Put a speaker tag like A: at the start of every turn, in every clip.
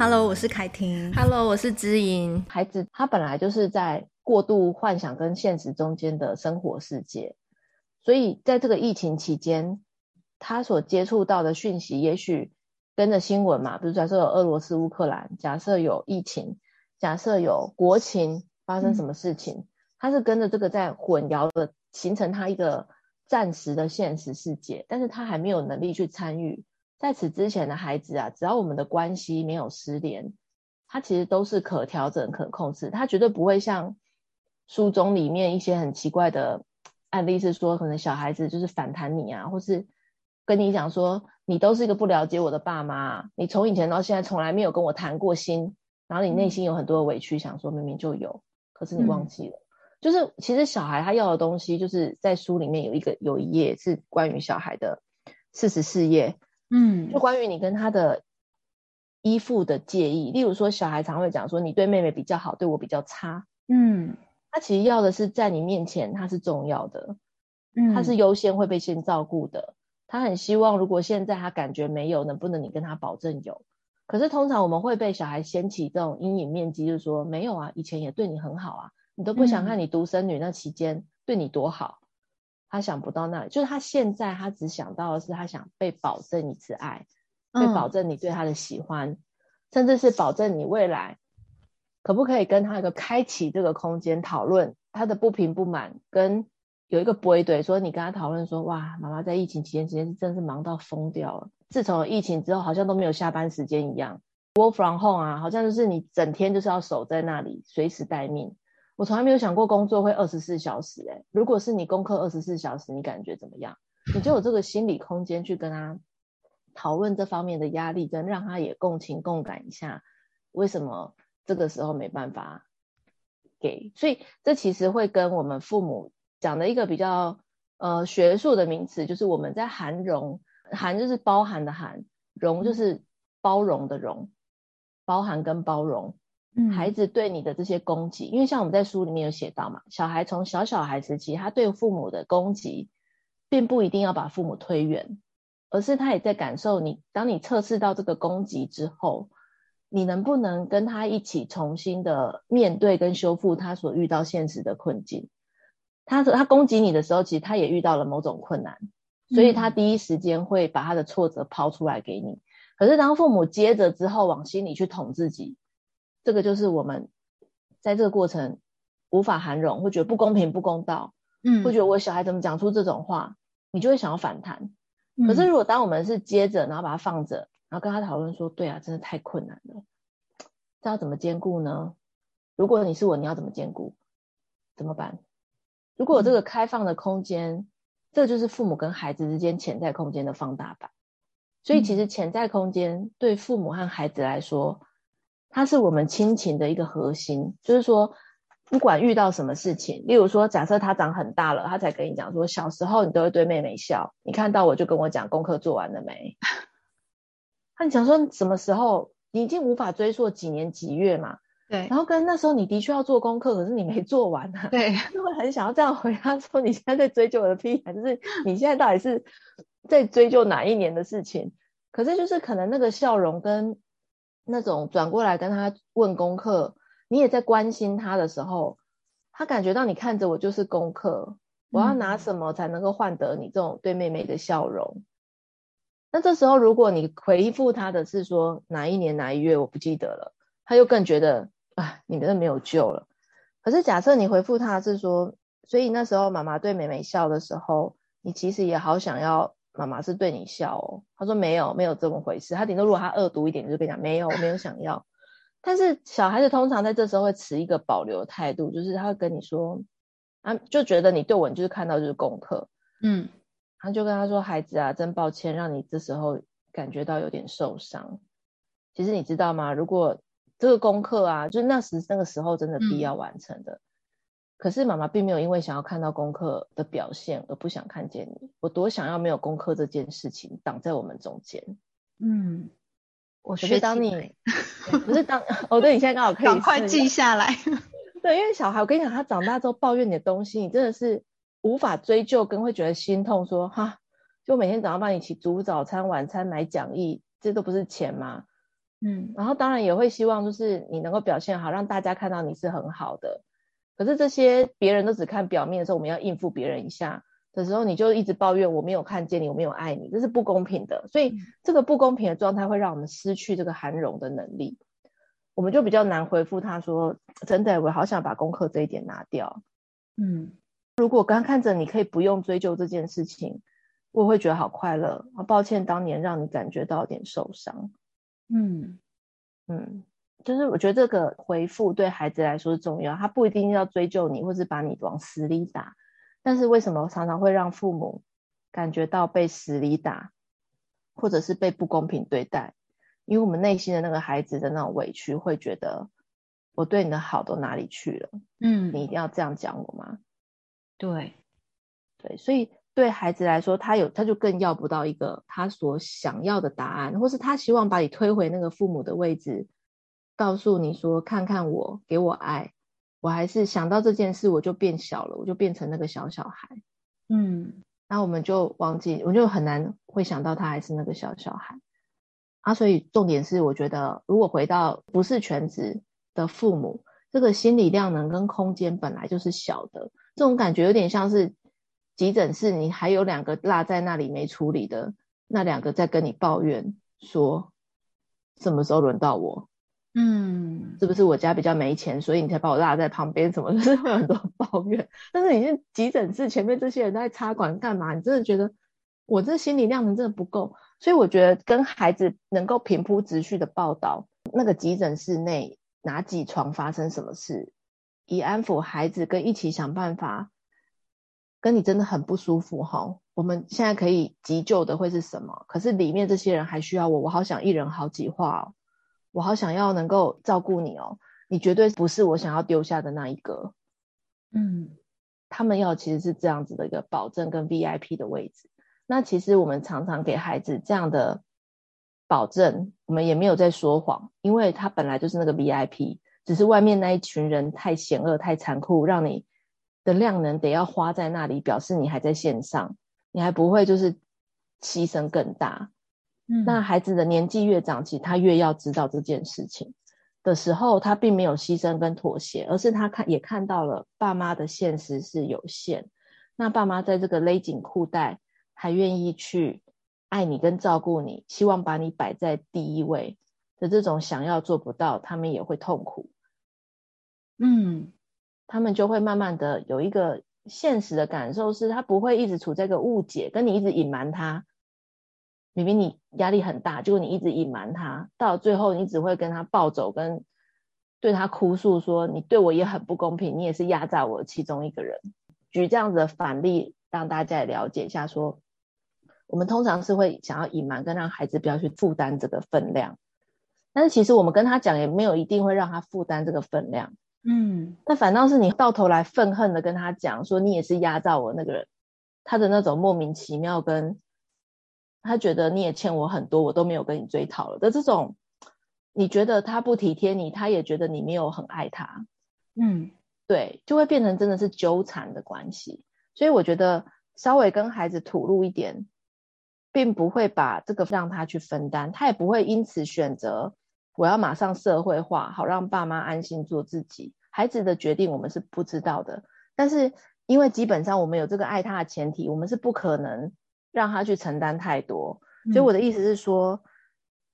A: Hello，我是凯婷。
B: Hello，我是知音。
C: 孩子他本来就是在过度幻想跟现实中间的生活世界，所以在这个疫情期间，他所接触到的讯息，也许跟着新闻嘛，比如假设有俄罗斯、乌克兰，假设有疫情，假设有国情发生什么事情，嗯、他是跟着这个在混淆的，形成他一个暂时的现实世界，但是他还没有能力去参与。在此之前的孩子啊，只要我们的关系没有失联，他其实都是可调整、可控制。他绝对不会像书中里面一些很奇怪的案例，是说可能小孩子就是反弹你啊，或是跟你讲说你都是一个不了解我的爸妈，你从以前到现在从来没有跟我谈过心，然后你内心有很多的委屈，想说明明就有，可是你忘记了。嗯、就是其实小孩他要的东西，就是在书里面有一个有一页是关于小孩的四十四页。嗯，就关于你跟他的依附的介意，例如说，小孩常会讲说，你对妹妹比较好，对我比较差。嗯，他其实要的是在你面前他是重要的，嗯，他是优先会被先照顾的。他很希望，如果现在他感觉没有，能不能你跟他保证有？可是通常我们会被小孩掀起这种阴影面积，就是说没有啊，以前也对你很好啊，你都不想看你独生女那期间对你多好。他想不到那里，就是他现在他只想到的是，他想被保证一次爱，被保证你对他的喜欢，嗯、甚至是保证你未来可不可以跟他一个开启这个空间讨论他的不平不满，跟有一个不会对说你跟他讨论说，哇，妈妈在疫情期间，时间是真是忙到疯掉了。自从疫情之后，好像都没有下班时间一样，work from home 啊，好像就是你整天就是要守在那里，随时待命。我从来没有想过工作会二十四小时诶，如果是你功课二十四小时，你感觉怎么样？你就有这个心理空间去跟他讨论这方面的压力，跟让他也共情共感一下，为什么这个时候没办法给？所以这其实会跟我们父母讲的一个比较呃学术的名词，就是我们在涵容，涵就是包含的涵，容就是包容的容，包含跟包容。孩子对你的这些攻击，因为像我们在书里面有写到嘛，小孩从小小孩时期，他对父母的攻击，并不一定要把父母推远，而是他也在感受你。当你测试到这个攻击之后，你能不能跟他一起重新的面对跟修复他所遇到现实的困境？他他攻击你的时候，其实他也遇到了某种困难，所以他第一时间会把他的挫折抛出来给你。可是当父母接着之后，往心里去捅自己。这个就是我们在这个过程无法涵容，会觉得不公平、不公道，嗯，会觉得我小孩怎么讲出这种话，你就会想要反弹。嗯、可是如果当我们是接着，然后把它放着，然后跟他讨论说，对啊，真的太困难了，这要怎么兼顾呢？如果你是我，你要怎么兼顾？怎么办？如果有这个开放的空间，嗯、这就是父母跟孩子之间潜在空间的放大版。所以其实潜在空间对父母和孩子来说，它是我们亲情的一个核心，就是说，不管遇到什么事情，例如说，假设他长很大了，他才跟你讲说，小时候你都会对妹妹笑，你看到我就跟我讲功课做完了没？他讲说什么时候，你已经无法追溯几年几月嘛？对。然后跟那时候你的确要做功课，可是你没做完啊。对。就会很想要这样回答说，你现在在追究我的屁孩，就是你现在到底是在追究哪一年的事情？可是就是可能那个笑容跟。那种转过来跟他问功课，你也在关心他的时候，他感觉到你看着我就是功课，我要拿什么才能够换得你这种对妹妹的笑容？嗯、那这时候如果你回复他的是说哪一年哪一月我不记得了，他又更觉得啊，你真的没有救了。可是假设你回复他是说，所以那时候妈妈对妹妹笑的时候，你其实也好想要。妈妈是对你笑哦，他说没有，没有这么回事。他顶多如果他恶毒一点，就跟你讲没有，我没有想要。但是小孩子通常在这时候会持一个保留态度，就是他会跟你说，啊，就觉得你对我，你就是看到就是功课，嗯，他就跟他说，孩子啊，真抱歉让你这时候感觉到有点受伤。其实你知道吗？如果这个功课啊，就那时那个时候真的必要完成的。嗯可是妈妈并没有因为想要看到功课的表现而不想看见你。我多想要没有功课这件事情挡在我们中间。嗯，我学当你不是当 哦，对，你现在刚好可以 赶
B: 快记下来。
C: 对，因为小孩，我跟你讲，他长大之后抱怨你的东西，你真的是无法追究，跟会觉得心痛说。说哈，就每天早上帮你起煮早餐、晚餐、买讲义，这都不是钱吗？嗯，然后当然也会希望就是你能够表现好，让大家看到你是很好的。可是这些别人都只看表面的时候，我们要应付别人一下的时候，你就一直抱怨我没有看见你，我没有爱你，这是不公平的。所以这个不公平的状态会让我们失去这个涵容的能力，我们就比较难回复他说，真的，我好想把功课这一点拿掉。嗯，如果刚看着你可以不用追究这件事情，我会觉得好快乐。抱歉，当年让你感觉到有点受伤。嗯嗯，就是我觉得这个回复对孩子来说是重要，他不一定要追究你，或是把你往死里打。但是为什么常常会让父母感觉到被死里打，或者是被不公平对待？因为我们内心的那个孩子的那种委屈，会觉得。我对你的好都哪里去了？嗯，你一定要这样讲我吗？
B: 对，
C: 对，所以对孩子来说，他有他就更要不到一个他所想要的答案，或是他希望把你推回那个父母的位置，告诉你说：“看看我，给我爱。”我还是想到这件事，我就变小了，我就变成那个小小孩。嗯，那我们就忘记，我就很难会想到他还是那个小小孩。啊，所以重点是，我觉得如果回到不是全职。的父母，这个心理量能跟空间本来就是小的，这种感觉有点像是急诊室，你还有两个落在那里没处理的，那两个在跟你抱怨说，什么时候轮到我？嗯，是不是我家比较没钱，所以你才把我落在旁边？什么就是会有很多抱怨。但是你是急诊室前面这些人在插管干嘛？你真的觉得我这心理量能真的不够，所以我觉得跟孩子能够平铺直叙的报道那个急诊室内。哪几床发生什么事？以安抚孩子，跟一起想办法。跟你真的很不舒服哈，我们现在可以急救的会是什么？可是里面这些人还需要我，我好想一人好几话哦，我好想要能够照顾你哦，你绝对不是我想要丢下的那一个。嗯，他们要其实是这样子的一个保证跟 VIP 的位置。那其实我们常常给孩子这样的。保证，我们也没有在说谎，因为他本来就是那个 VIP，只是外面那一群人太险恶、太残酷，让你的量能得要花在那里，表示你还在线上，你还不会就是牺牲更大。嗯，那孩子的年纪越长，其实他越要知道这件事情的时候，他并没有牺牲跟妥协，而是他看也看到了爸妈的现实是有限，那爸妈在这个勒紧裤带，还愿意去。爱你跟照顾你，希望把你摆在第一位的这种想要做不到，他们也会痛苦。嗯，他们就会慢慢的有一个现实的感受，是他不会一直处在一个误解，跟你一直隐瞒他。明明你压力很大，结果你一直隐瞒他，到最后你只会跟他暴走，跟对他哭诉说你对我也很不公平，你也是压榨我其中一个人。举这样子的反例，让大家也了解一下说。我们通常是会想要隐瞒，跟让孩子不要去负担这个分量，但是其实我们跟他讲，也没有一定会让他负担这个分量。嗯，那反倒是你到头来愤恨的跟他讲说，你也是压榨我那个人，他的那种莫名其妙，跟他觉得你也欠我很多，我都没有跟你追讨了的这种，你觉得他不体贴你，他也觉得你没有很爱他。嗯，对，就会变成真的是纠缠的关系。所以我觉得稍微跟孩子吐露一点。并不会把这个让他去分担，他也不会因此选择我要马上社会化，好让爸妈安心做自己。孩子的决定我们是不知道的，但是因为基本上我们有这个爱他的前提，我们是不可能让他去承担太多。所以我的意思是说，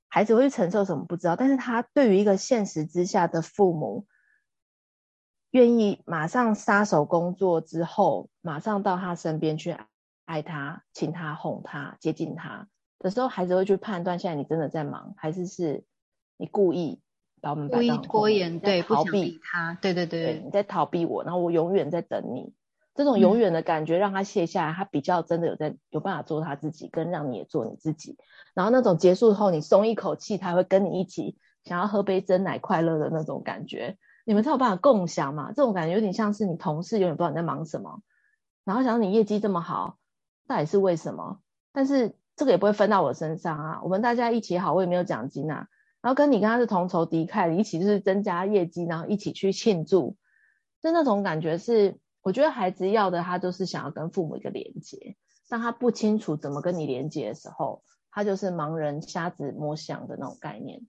C: 孩子会去承受什么不知道，但是他对于一个现实之下的父母，愿意马上撒手工作之后，马上到他身边去。爱他、亲他、哄他、接近他的时候，孩子会去判断：现在你真的在忙，还是是你故意把我们故意
B: 拖延，对，
C: 逃避
B: 他，对对对，
C: 对，你在逃避我，然后我永远在等你。这种永远的感觉让他卸下来，嗯、他比较真的有在有办法做他自己，跟让你也做你自己。然后那种结束后，你松一口气，他会跟你一起想要喝杯真奶，快乐的那种感觉。你们才有办法共享嘛？这种感觉有点像是你同事永远不知道你在忙什么，然后想到你业绩这么好。到底是为什么？但是这个也不会分到我身上啊。我们大家一起好，我也没有奖金啊。然后跟你跟他是同仇敌忾，你一起就是增加业绩，然后一起去庆祝，就那种感觉是，我觉得孩子要的，他就是想要跟父母一个连接。当他不清楚怎么跟你连接的时候，他就是盲人瞎子摸象的那种概念。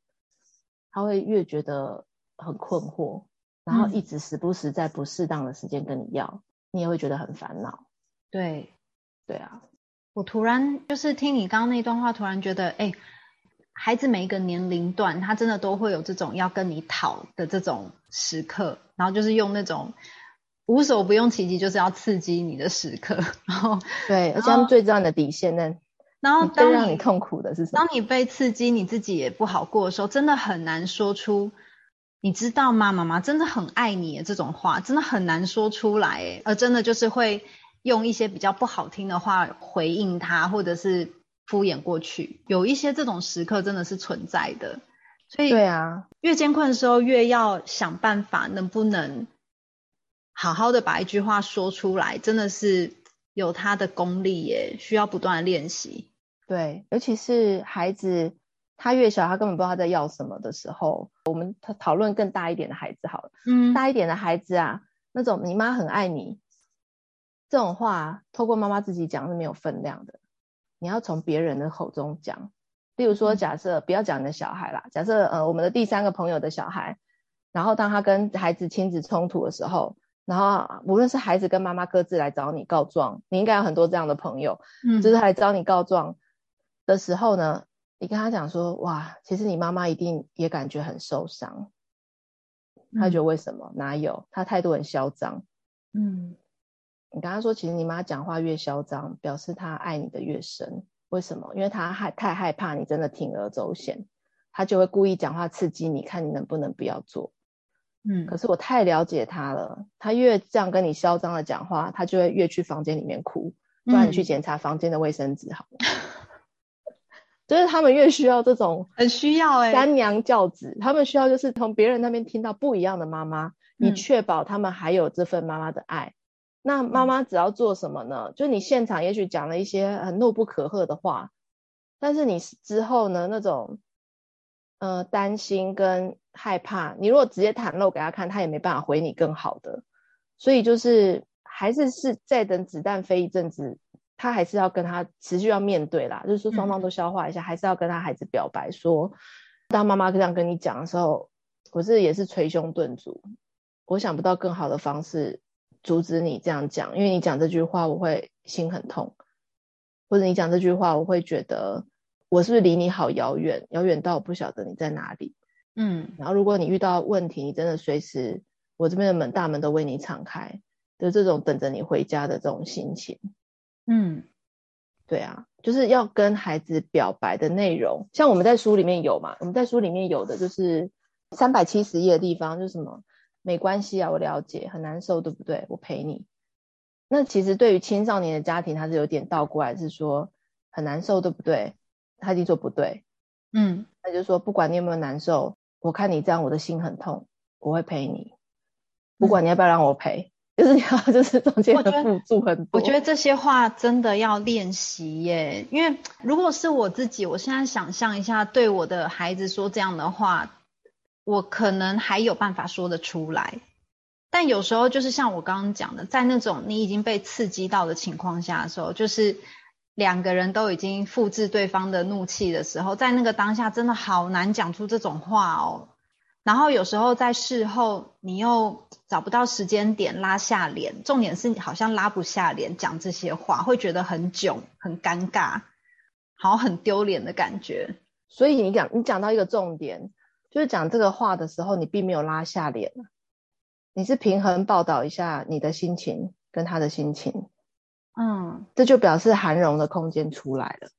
C: 他会越觉得很困惑，然后一直时不时在不适当的时间跟你要，嗯、你也会觉得很烦恼。
B: 对，
C: 对啊。
B: 我突然就是听你刚刚那段话，突然觉得，哎，孩子每一个年龄段，他真的都会有这种要跟你讨的这种时刻，然后就是用那种无所不用其极，就是要刺激你的时刻。然后，
C: 对，而且他们最知道你的底线呢。
B: 然后，当
C: 让你痛苦的是什么？
B: 当你被刺激，你自己也不好过的时候，真的很难说出“你知道吗，妈妈真的很爱你”这种话，真的很难说出来。而真的就是会。用一些比较不好听的话回应他，或者是敷衍过去，有一些这种时刻真的是存在的。所以，
C: 对啊，
B: 越艰困的时候，越要想办法，能不能好好的把一句话说出来，真的是有他的功力耶，需要不断的练习。
C: 对，尤其是孩子他越小，他根本不知道他在要什么的时候，我们讨论更大一点的孩子好了。嗯，大一点的孩子啊，那种你妈很爱你。这种话透过妈妈自己讲是没有分量的，你要从别人的口中讲。例如说，假设不要讲你的小孩啦，假设呃我们的第三个朋友的小孩，然后当他跟孩子亲子冲突的时候，然后无论是孩子跟妈妈各自来找你告状，你应该有很多这样的朋友，嗯，就是来找你告状的时候呢，你跟他讲说，哇，其实你妈妈一定也感觉很受伤，他觉得为什么？哪有？他态度很嚣张，嗯。你跟他说，其实你妈讲话越嚣张，表示她爱你的越深。为什么？因为她害太害怕你真的铤而走险，她就会故意讲话刺激你，看你能不能不要做。嗯，可是我太了解他了，他越这样跟你嚣张的讲话，他就会越去房间里面哭。不然你去检查房间的卫生纸好了。嗯、就是他们越需要这种
B: 很需要哎
C: 三娘教子，他们需要就是从别人那边听到不一样的妈妈，你确保他们还有这份妈妈的爱。那妈妈只要做什么呢？就你现场也许讲了一些很怒不可遏的话，但是你之后呢，那种呃担心跟害怕，你如果直接袒露给他看，他也没办法回你更好的。所以就是还是是再等子弹飞一阵子，他还是要跟他持续要面对啦，就是说双方都消化一下，还是要跟他孩子表白说，当妈妈这样跟你讲的时候，我是也是捶胸顿足，我想不到更好的方式。阻止你这样讲，因为你讲这句话，我会心很痛；或者你讲这句话，我会觉得我是不是离你好遥远，遥远到我不晓得你在哪里。嗯，然后如果你遇到问题，你真的随时我这边的门大门都为你敞开，就这种等着你回家的这种心情。嗯，对啊，就是要跟孩子表白的内容，像我们在书里面有嘛，我们在书里面有的就是三百七十页的地方，就是什么？没关系啊，我了解，很难受，对不对？我陪你。那其实对于青少年的家庭，他是有点倒过来，是说很难受，对不对？他一定说不对，嗯，他就说不管你有没有难受，我看你这样，我的心很痛，我会陪你，不管你要不要让我陪，嗯、就是你要就是中间的辅助很多。
B: 我觉得这些话真的要练习耶，因为如果是我自己，我现在想象一下，对我的孩子说这样的话。我可能还有办法说得出来，但有时候就是像我刚刚讲的，在那种你已经被刺激到的情况下的时候，就是两个人都已经复制对方的怒气的时候，在那个当下真的好难讲出这种话哦。然后有时候在事后，你又找不到时间点拉下脸，重点是你好像拉不下脸讲这些话，会觉得很囧、很尴尬，好很丢脸的感觉。
C: 所以你讲，你讲到一个重点。就是讲这个话的时候，你并没有拉下脸，你是平衡报道一下你的心情跟他的心情，嗯，这就表示涵容的空间出来了，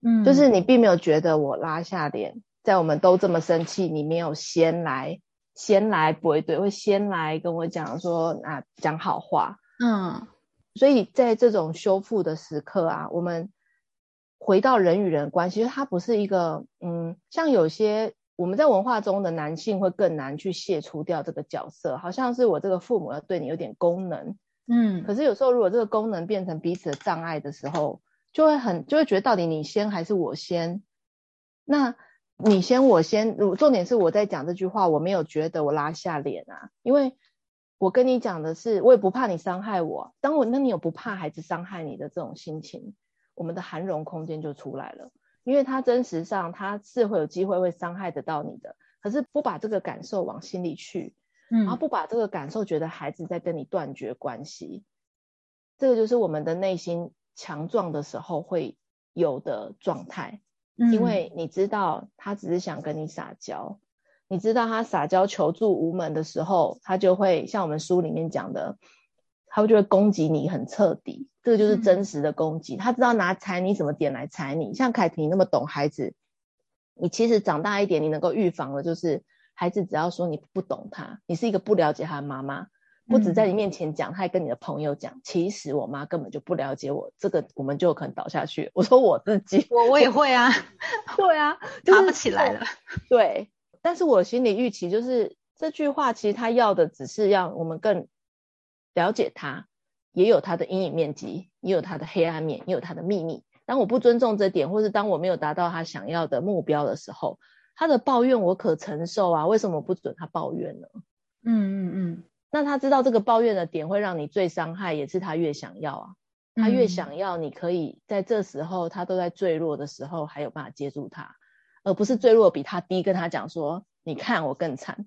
C: 嗯，就是你并没有觉得我拉下脸，在我们都这么生气，你没有先来先来不会对，会先来跟我讲说啊讲好话，嗯，所以在这种修复的时刻啊，我们回到人与人关系，它不是一个嗯，像有些。我们在文化中的男性会更难去卸除掉这个角色，好像是我这个父母要对你有点功能，嗯，可是有时候如果这个功能变成彼此的障碍的时候，就会很就会觉得到底你先还是我先？那你先我先，重点是我在讲这句话，我没有觉得我拉下脸啊，因为我跟你讲的是，我也不怕你伤害我，当我那你有不怕孩子伤害你的这种心情，我们的涵容空间就出来了。因为他真实上他是会有机会会伤害得到你的，可是不把这个感受往心里去，
B: 嗯，
C: 然后不把这个感受觉得孩子在跟你断绝关系，这个就是我们的内心强壮的时候会有的状态。
B: 嗯，
C: 因为你知道他只是想跟你撒娇，你知道他撒娇求助无门的时候，他就会像我们书里面讲的，他就会攻击你很彻底，这个就是真实的攻击。嗯，他知道拿踩你什么点来踩你，像凯婷那么懂孩子，你其实长大一点，你能够预防的就是孩子只要说你不懂他，你是一个不了解他的妈妈。不止在你面前讲，他还跟你的朋友讲，其实我妈根本就不了解我，这个我们就可能倒下去。我说我自己，
B: 我我也会啊，
C: 对啊，
B: 爬不起来了。
C: 对，但是我心里预期就是这句话，其实他要的只是要我们更了解他，也有他的阴影面积，也有他的黑暗面，也有他的秘密。当我不尊重这点，或是当我没有达到他想要的目标的时候，他的抱怨我可承受啊，为什么不准他抱怨呢？
B: 嗯嗯嗯。
C: 那他知道这个抱怨的点会让你最伤害，也是他越想要啊。他越想要，你可以在这时候他都在坠落的时候，还有办法接住他，而不是坠落比他低，跟他讲说：“你看我更惨。”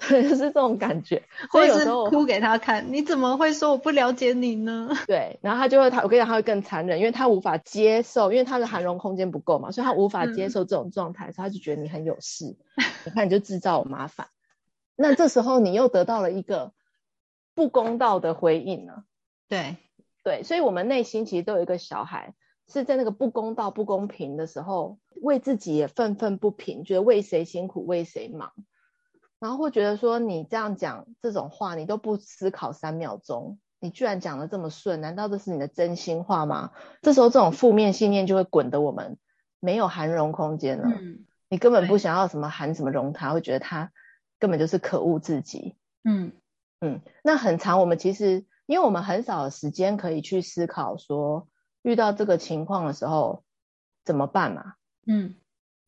C: 对，就是这种感觉。所以有时候
B: 哭给他看，你怎么会说我不了解你呢？
C: 对，然后他就会他，我跟你讲，他会更残忍，因为他无法接受，因为他的涵容空间不够嘛，所以他无法接受这种状态，所以他就觉得你很有事，你看你就制造我麻烦。那这时候你又得到了一个不公道的回应呢？
B: 对
C: 对，所以我们内心其实都有一个小孩，是在那个不公道、不公平的时候，为自己也愤愤不平，觉得为谁辛苦为谁忙，然后会觉得说你这样讲这种话，你都不思考三秒钟，你居然讲的这么顺，难道这是你的真心话吗？这时候这种负面信念就会滚得我们没有含容空间了。嗯，你根本不想要什么含什么容他，他会觉得他。根本就是可恶自己，
B: 嗯
C: 嗯，那很长，我们其实因为我们很少的时间可以去思考说，遇到这个情况的时候怎么办嘛？
B: 嗯，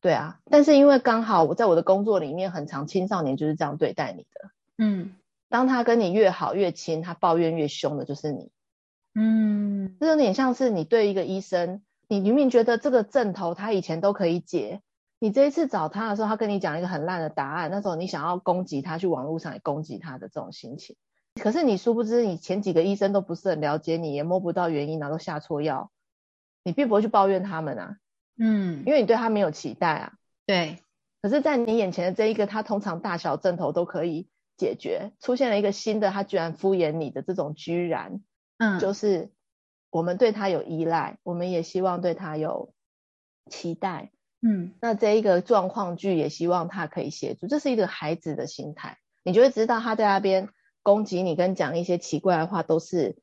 C: 对啊，但是因为刚好我在我的工作里面，很常青少年就是这样对待你的，
B: 嗯，
C: 当他跟你越好越亲，他抱怨越凶的就是你，
B: 嗯，
C: 这有点像是你对一个医生，你明明觉得这个症头他以前都可以解。你这一次找他的时候，他跟你讲一个很烂的答案，那时候你想要攻击他，去网络上也攻击他的这种心情。可是你殊不知，你前几个医生都不是很了解你，也摸不到原因，然后都下错药，你并不会去抱怨他们啊，
B: 嗯，
C: 因为你对他没有期待啊。
B: 对。
C: 可是，在你眼前的这一个，他通常大小症头都可以解决，出现了一个新的，他居然敷衍你的这种居然，
B: 嗯，
C: 就是我们对他有依赖，我们也希望对他有期待。
B: 嗯，
C: 那这一个状况剧也希望他可以协助，这是一个孩子的心态。你就会知道他在那边攻击你跟讲一些奇怪的话，都是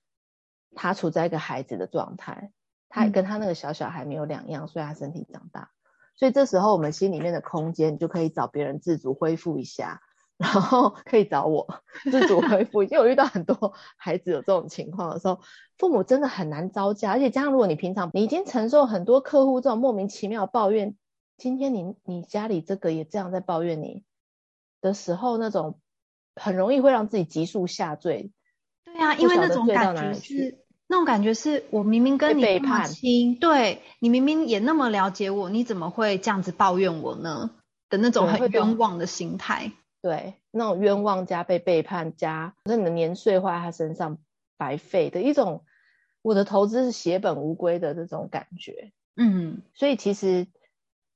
C: 他处在一个孩子的状态，他跟他那个小小孩没有两样，所以他身体长大。所以这时候我们心里面的空间，你就可以找别人自主恢复一下，然后可以找我自主恢复。因为我遇到很多孩子有这种情况的时候，父母真的很难招架，而且加上如果你平常你已经承受很多客户这种莫名其妙的抱怨。今天你你家里这个也这样在抱怨你的时候，那种很容易会让自己急速下坠。
B: 对啊，因为那种感觉是那种感觉是我明明跟你那么亲，对你明明也那么了解我，你怎么会这样子抱怨我呢？的那种很冤枉的心态。
C: 对，那种冤枉加被背叛加，那你的年岁花在他身上白费的一种，我的投资是血本无归的这种感觉。
B: 嗯，
C: 所以其实。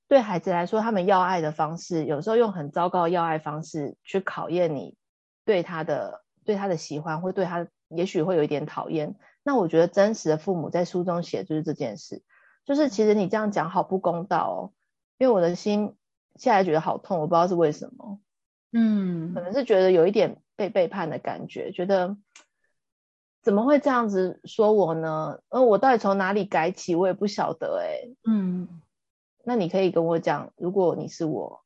C: 对孩子来说，他们要爱的方式，有时候用很糟糕的要爱方式去考验你对他的对他的喜欢，会对他也许会有一点讨厌。那我觉得真实的父母在书中写就是这件事，就是其实你这样讲好不公道哦，因为我的心现在觉得好痛，我不知道是为什么。
B: 嗯，
C: 可能是觉得有一点被背叛的感觉，觉得怎么会这样子说我呢？呃，我到底从哪里改起，我也不晓得哎。
B: 嗯。
C: 那你可以跟我讲，如果你是我，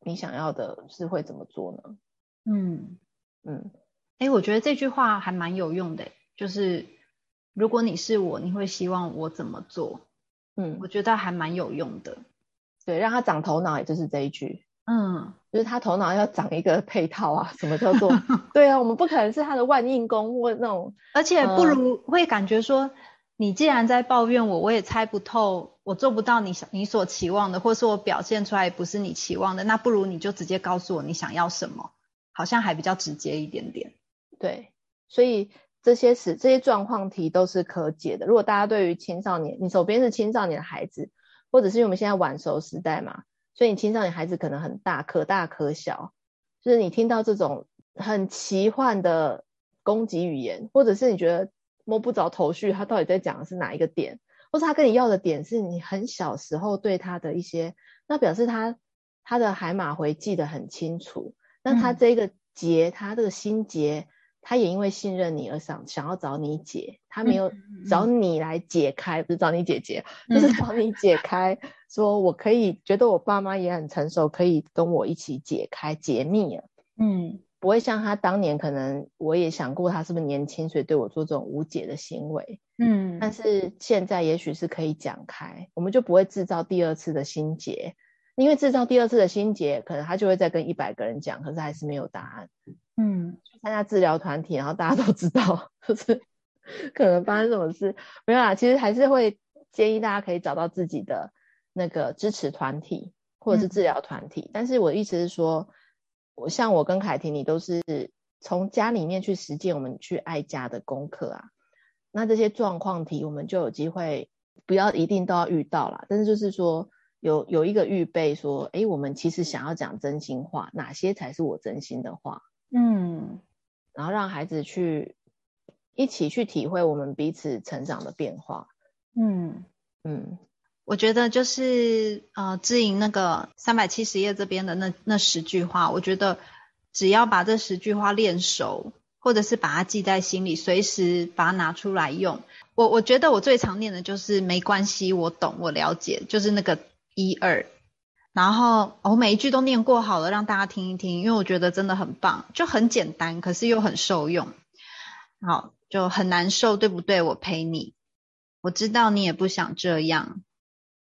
C: 你想要的是会怎么做呢？
B: 嗯
C: 嗯，
B: 哎、欸，我觉得这句话还蛮有用的，就是如果你是我，你会希望我怎么做？
C: 嗯，
B: 我觉得还蛮有用的。
C: 对，让他长头脑，也就是这一句。
B: 嗯，
C: 就是他头脑要长一个配套啊，什么叫做？对啊，我们不可能是他的万应公或那种，
B: 而且不如会感觉说。你既然在抱怨我，我也猜不透，我做不到你想你所期望的，或是我表现出来不是你期望的，那不如你就直接告诉我你想要什么，好像还比较直接一点点。
C: 对，所以这些是这些状况题都是可解的。如果大家对于青少年，你手边是青少年的孩子，或者是因为我们现在晚熟时代嘛，所以你青少年孩子可能很大，可大可小，就是你听到这种很奇幻的攻击语言，或者是你觉得。摸不着头绪，他到底在讲的是哪一个点，或是他跟你要的点是你很小时候对他的一些，那表示他他的海马回记得很清楚，那他这个结，嗯、他这个心结，他也因为信任你而想想要找你解，他没有找你来解开，嗯、不是找你姐姐，嗯、就是找你解开，说我可以觉得我爸妈也很成熟，可以跟我一起解开解密了，嗯。不会像他当年，可能我也想过他是不是年轻，所以对我做这种无解的行为。嗯，但是现在也许是可以讲开，我们就不会制造第二次的心结，因为制造第二次的心结，可能他就会再跟一百个人讲，可是还是没有答案。嗯，去参加治疗团体，然后大家都知道，就是 可能发生什么事，没有啦。其实还是会建议大家可以找到自己的那个支持团体或者是治疗团体，嗯，但是我的意思是说。我像我跟凯婷，你都是从家里面去实践我们去爱家的功课啊。那这些状况题，我们就有机会，不要一定都要遇到啦，但是就是说有有一个预备，说，哎，我们其实想要讲真心话，哪些才是我真心的话？嗯，然后让孩子去一起去体会我们彼此成长的变化。嗯嗯。
B: 我觉得就是呃，智盈那个三百七十页这边的那那十句话，我觉得只要把这十句话练熟，或者是把它记在心里，随时把它拿出来用。我我觉得我最常念的就是没关系，我懂，我了解，就是那个一二。然后我每一句都念过好了，让大家听一听，因为我觉得真的很棒，就很简单，可是又很受用。好，就很难受，对不对？我陪你，我知道你也不想这样。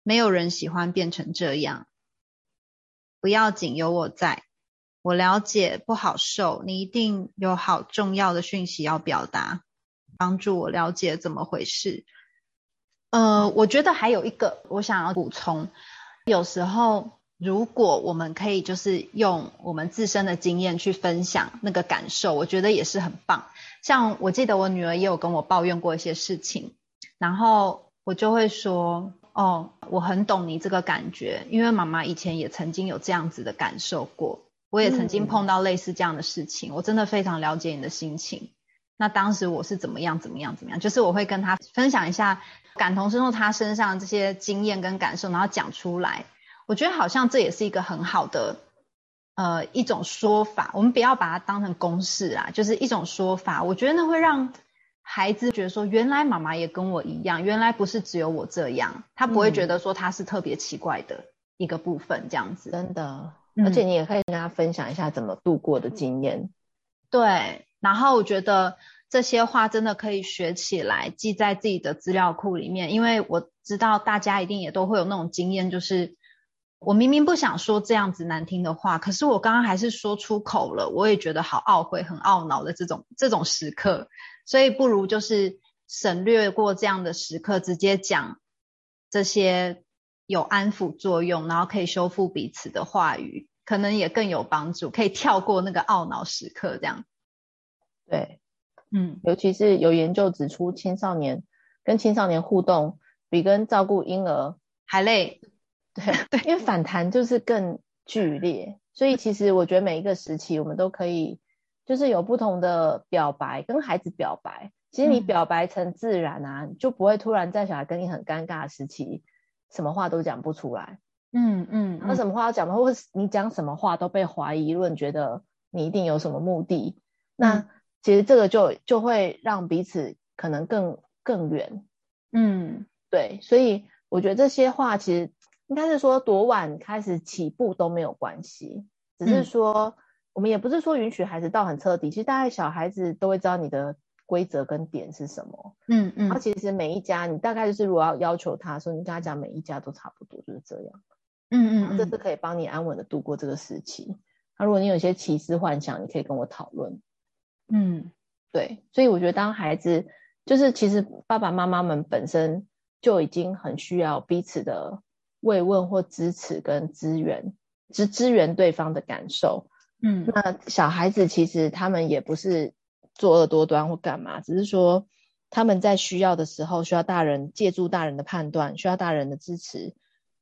B: 没有人喜欢变成这样，不要紧，有我在。我了解不好受，你一定有好重要的讯息要表达，帮助我了解怎么回事。呃，我觉得还有一个我想要补充，有时候如果我们可以就是用我们自身的经验去分享那个感受，我觉得也是很棒。像我记得我女儿也有跟我抱怨过一些事情，然后我就会说。哦，我很懂你这个感觉，因为妈妈以前也曾经有这样子的感受过，我也曾经碰到类似这样的事情，我真的非常了解你的心情。那当时我是怎么样怎么样怎么样，就是我会跟他分享一下，感同身受他身上这些经验跟感受，然后讲出来。我觉得好像这也是一个很好的呃一种说法，我们不要把它当成公式啊，就是一种说法。我觉得那会让。孩子觉得说，原来妈妈也跟我一样，原来不是只有我这样，他不会觉得说他是特别奇怪的一个部分，这样子。
C: 真的，而且你也可以跟他分享一下怎么度过的经验。嗯。
B: 对，然后我觉得这些话真的可以学起来，记在自己的资料库里面，因为我知道大家一定也都会有那种经验，就是我明明不想说这样子难听的话，可是我刚刚还是说出口了，我也觉得好懊悔、很懊恼的这种这种时刻。所以不如就是省略过这样的时刻，直接讲这些有安抚作用，然后可以修复彼此的话语，可能也更有帮助。可以跳过那个懊恼时刻，这样。
C: 对，嗯，尤其是有研究指出，青少年跟青少年互动比跟照顾婴儿
B: 还累。
C: 因为反弹就是更剧烈。所以其实我觉得每一个时期，我们都可以。就是有不同的表白，跟孩子表白，其实你表白成自然啊，嗯、就不会突然在小孩跟你很尴尬的时期，什么话都讲不出来。嗯嗯，那、嗯、什么话都讲不出，或是你讲什么话都被怀疑论，觉得你一定有什么目的。嗯、那其实这个就就会让彼此可能更更远。嗯，对，所以我觉得这些话其实应该是说多晚开始起步都没有关系，只是说。嗯我们也不是说允许孩子到很彻底，其实大概小孩子都会知道你的规则跟点是什么。嗯嗯。然后其实每一家，你大概就是如果要要求他说，你跟他讲每一家都差不多就是这样。嗯嗯。这是可以帮你安稳的度过这个时期。那如果你有一些奇思幻想，你可以跟我讨论。嗯，对。所以我觉得当孩子就是其实爸爸妈妈们本身就已经很需要彼此的慰问或支持跟支援，支支援对方的感受。
B: 嗯，
C: 那小孩子其实他们也不是作恶多端或干嘛，只是说他们在需要的时候需要大人借助大人的判断，需要大人的支持。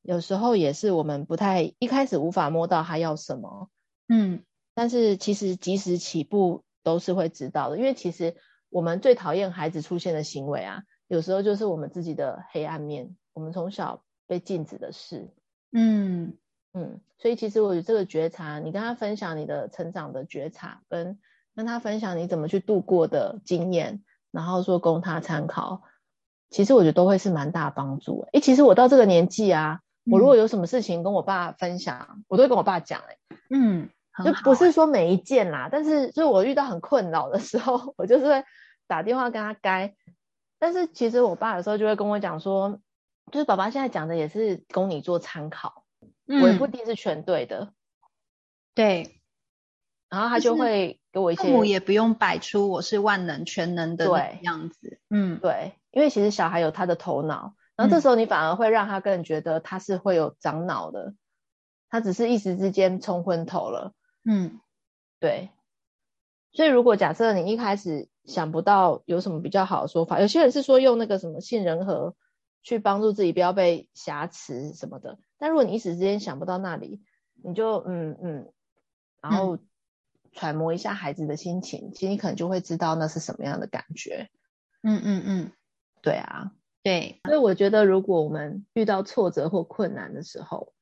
C: 有时候也是我们不太一开始无法摸到他要什么。
B: 嗯，
C: 但是其实及时起步都是会知道的，因为其实。我们最讨厌孩子出现的行为啊，有时候就是我们自己的黑暗面，我们从小被禁止的事。
B: 嗯
C: 嗯，所以其实我有这个觉察，你跟他分享你的成长的觉察，跟跟他分享你怎么去度过的经验，然后说供他参考，其实我觉得都会是蛮大帮助。诶，其实我到这个年纪啊，我如果有什么事情跟我爸分享，嗯、我都会跟我爸讲。诶
B: 嗯。
C: 就不是说每一件啦，但是就是我遇到很困扰的时候，我就是会打电话跟他该。但是其实我爸有时候就会跟我讲说，就是爸爸现在讲的也是供你做参考，嗯、我也不一定是全对的。
B: 对，
C: 然后他就会给我一些，父
B: 母也不用摆出我是万能全能的样子。嗯，
C: 对，因为其实小孩有他的头脑，然后这时候你反而会让他更觉得他是会有长脑的，他只是一时之间冲昏头了。
B: 嗯，
C: 对，所以如果假设你一开始想不到有什么比较好的说法，有些人是说用那个什么杏仁核去帮助自己不要被挟持什么的，但如果你一时之间想不到那里，你就嗯嗯，然后揣摩一下孩子的心情，嗯、其实你可能就会知道那是什么样的感觉。
B: 嗯嗯嗯，
C: 对啊，
B: 对，
C: 所以我觉得如果我们遇到挫折或困难的时候，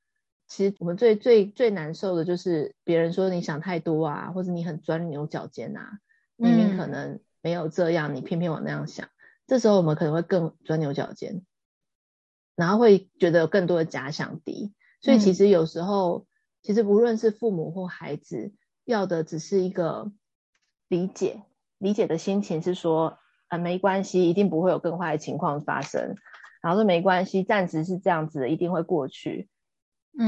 C: 其实我们最最最难受的就是别人说你想太多啊，或者你很钻牛角尖啊，明明可能没有这样，嗯、你偏偏往那样想，这时候我们可能会更钻牛角尖，然后会觉得有更多的假想敌。所以其实有时候，嗯、其实无论是父母或孩子，要的只是一个理解，理解的心情是说，啊，没关系，一定不会有更坏的情况发生，然后说没关系，暂时是这样子的，一定会过去。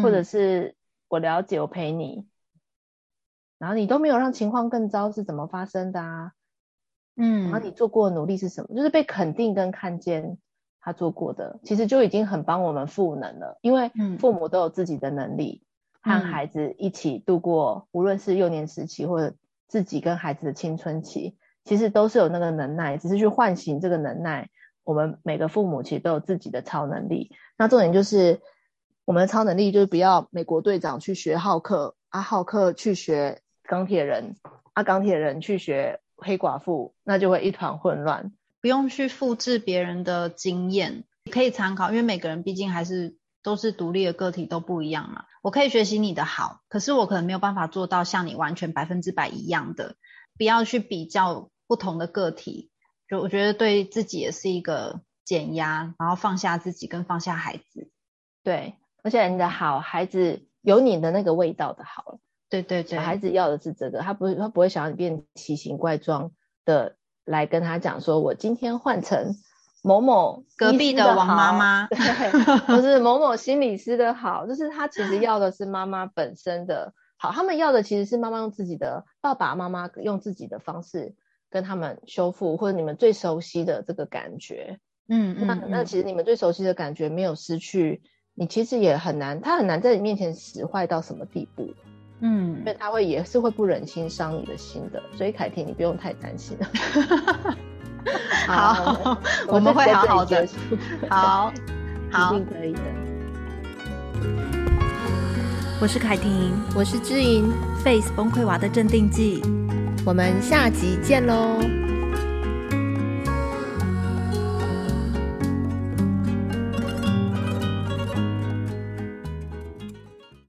C: 或者是我了解，我陪你，嗯、然后你都没有让情况更糟，是怎么发生的啊？
B: 嗯，
C: 然后你做过的努力是什么？就是被肯定跟看见他做过的，其实就已经很帮我们赋能了。因为父母都有自己的能力，和孩子一起度过，无论是幼年时期或者自己跟孩子的青春期，其实都是有那个能耐，只是去唤醒这个能耐。我们每个父母其实都有自己的超能力。那重点就是。我们的超能力就是不要美国队长去学浩克，啊浩克去学钢铁人，啊钢铁人去学黑寡妇，那就会一团混乱。
B: 不用去复制别人的经验，可以参考，因为每个人毕竟还是都是独立的个体，都不一样嘛。我可以学习你的好，可是我可能没有办法做到像你完全百分之百一样的。不要去比较不同的个体，就我觉得对自己也是一个减压，然后放下自己跟放下孩子，
C: 对。而且你的好，孩子有你的那个味道的好了。
B: 对对对，
C: 孩子要的是这个，他不会他不会想要你变奇形怪状的来跟他讲说，我今天换成某某
B: 隔壁的王妈妈，
C: 对，或是某某心理师的好，就是他其实要的是妈妈本身的好，他们要的其实是妈妈用自己的爸爸妈妈用自己的方式跟他们修复，或者你们最熟悉的这个感觉。
B: 嗯嗯，
C: 那那其实你们最熟悉的感觉没有失去。你其实也很难，他很难在你面前使坏到什么地步，
B: 嗯，
C: 所以他会也是会不忍心伤你的心的，所以凯婷你不用太担心了。
B: 好，我们会好好的，好，好，
C: 一定可以的。
B: 我是凯婷，
C: 我是知音，Face 崩溃娃的镇定剂，我们下集见喽。